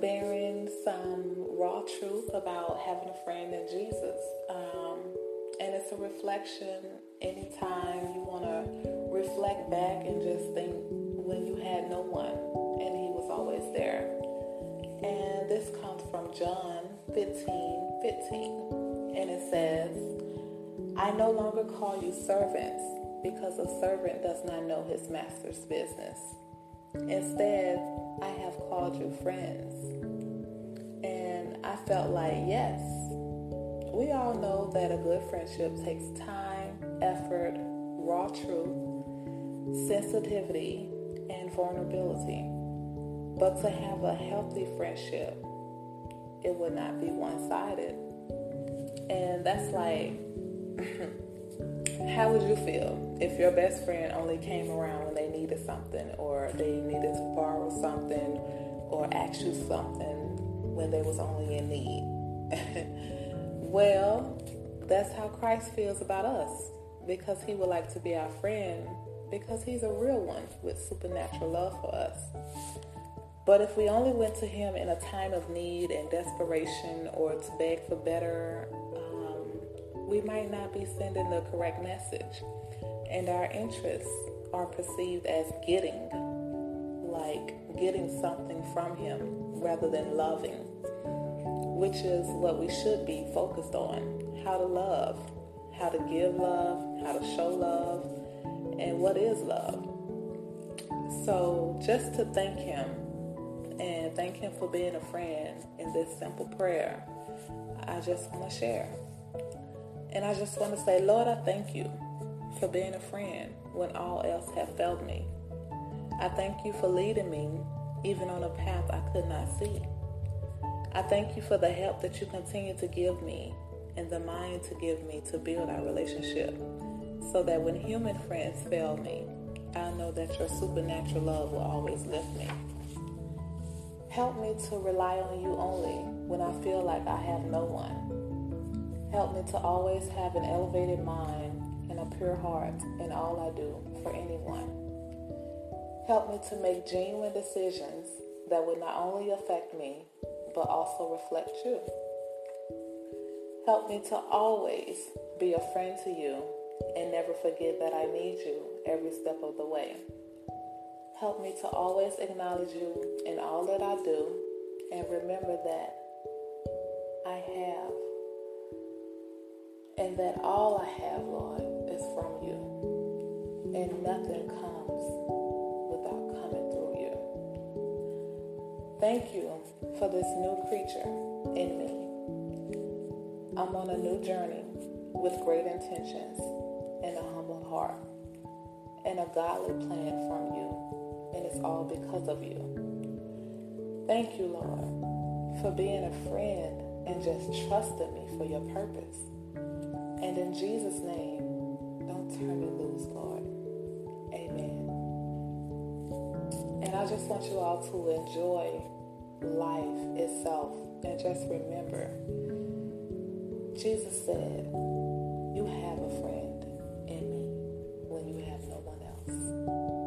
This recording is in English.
bearing some raw truth about having a friend in Jesus. Um, and it's a reflection anytime you want to reflect back and just think when you had no one and he was always there. And this comes from John 15 15. And it says, I no longer call you servants because a servant does not know his master's business. Instead, I have called you friends. And I felt like, yes, we all know that a good friendship takes time, effort, raw truth, sensitivity, and vulnerability. But to have a healthy friendship, it would not be one sided. And that's like, how would you feel if your best friend only came around when they needed something or they needed to borrow something or ask you something when they was only in need? well, that's how Christ feels about us because he would like to be our friend because he's a real one with supernatural love for us. But if we only went to him in a time of need and desperation or to beg for better, we might not be sending the correct message. And our interests are perceived as getting, like getting something from him rather than loving, which is what we should be focused on how to love, how to give love, how to show love, and what is love. So, just to thank him and thank Him for being a friend in this simple prayer, I just want to share. And I just want to say, Lord, I thank you for being a friend when all else have failed me. I thank you for leading me even on a path I could not see. I thank you for the help that you continue to give me and the mind to give me to build our relationship so that when human friends fail me, I know that your supernatural love will always lift me. Help me to rely on you only when I feel like I have no one. Help me to always have an elevated mind and a pure heart in all I do for anyone. Help me to make genuine decisions that would not only affect me, but also reflect you. Help me to always be a friend to you and never forget that I need you every step of the way. Help me to always acknowledge you in all that I do and remember that and that all I have, Lord, is from you. And nothing comes without coming through you. Thank you for this new creature in me. I'm on a new journey with great intentions and a humble heart and a godly plan from you and it's all because of you. Thank you, Lord, for being a friend and just trusting me for your purpose. And in Jesus' name, don't turn me loose, Lord. Amen. And I just want you all to enjoy life itself and just remember Jesus said, You have a friend in me when you have no one else.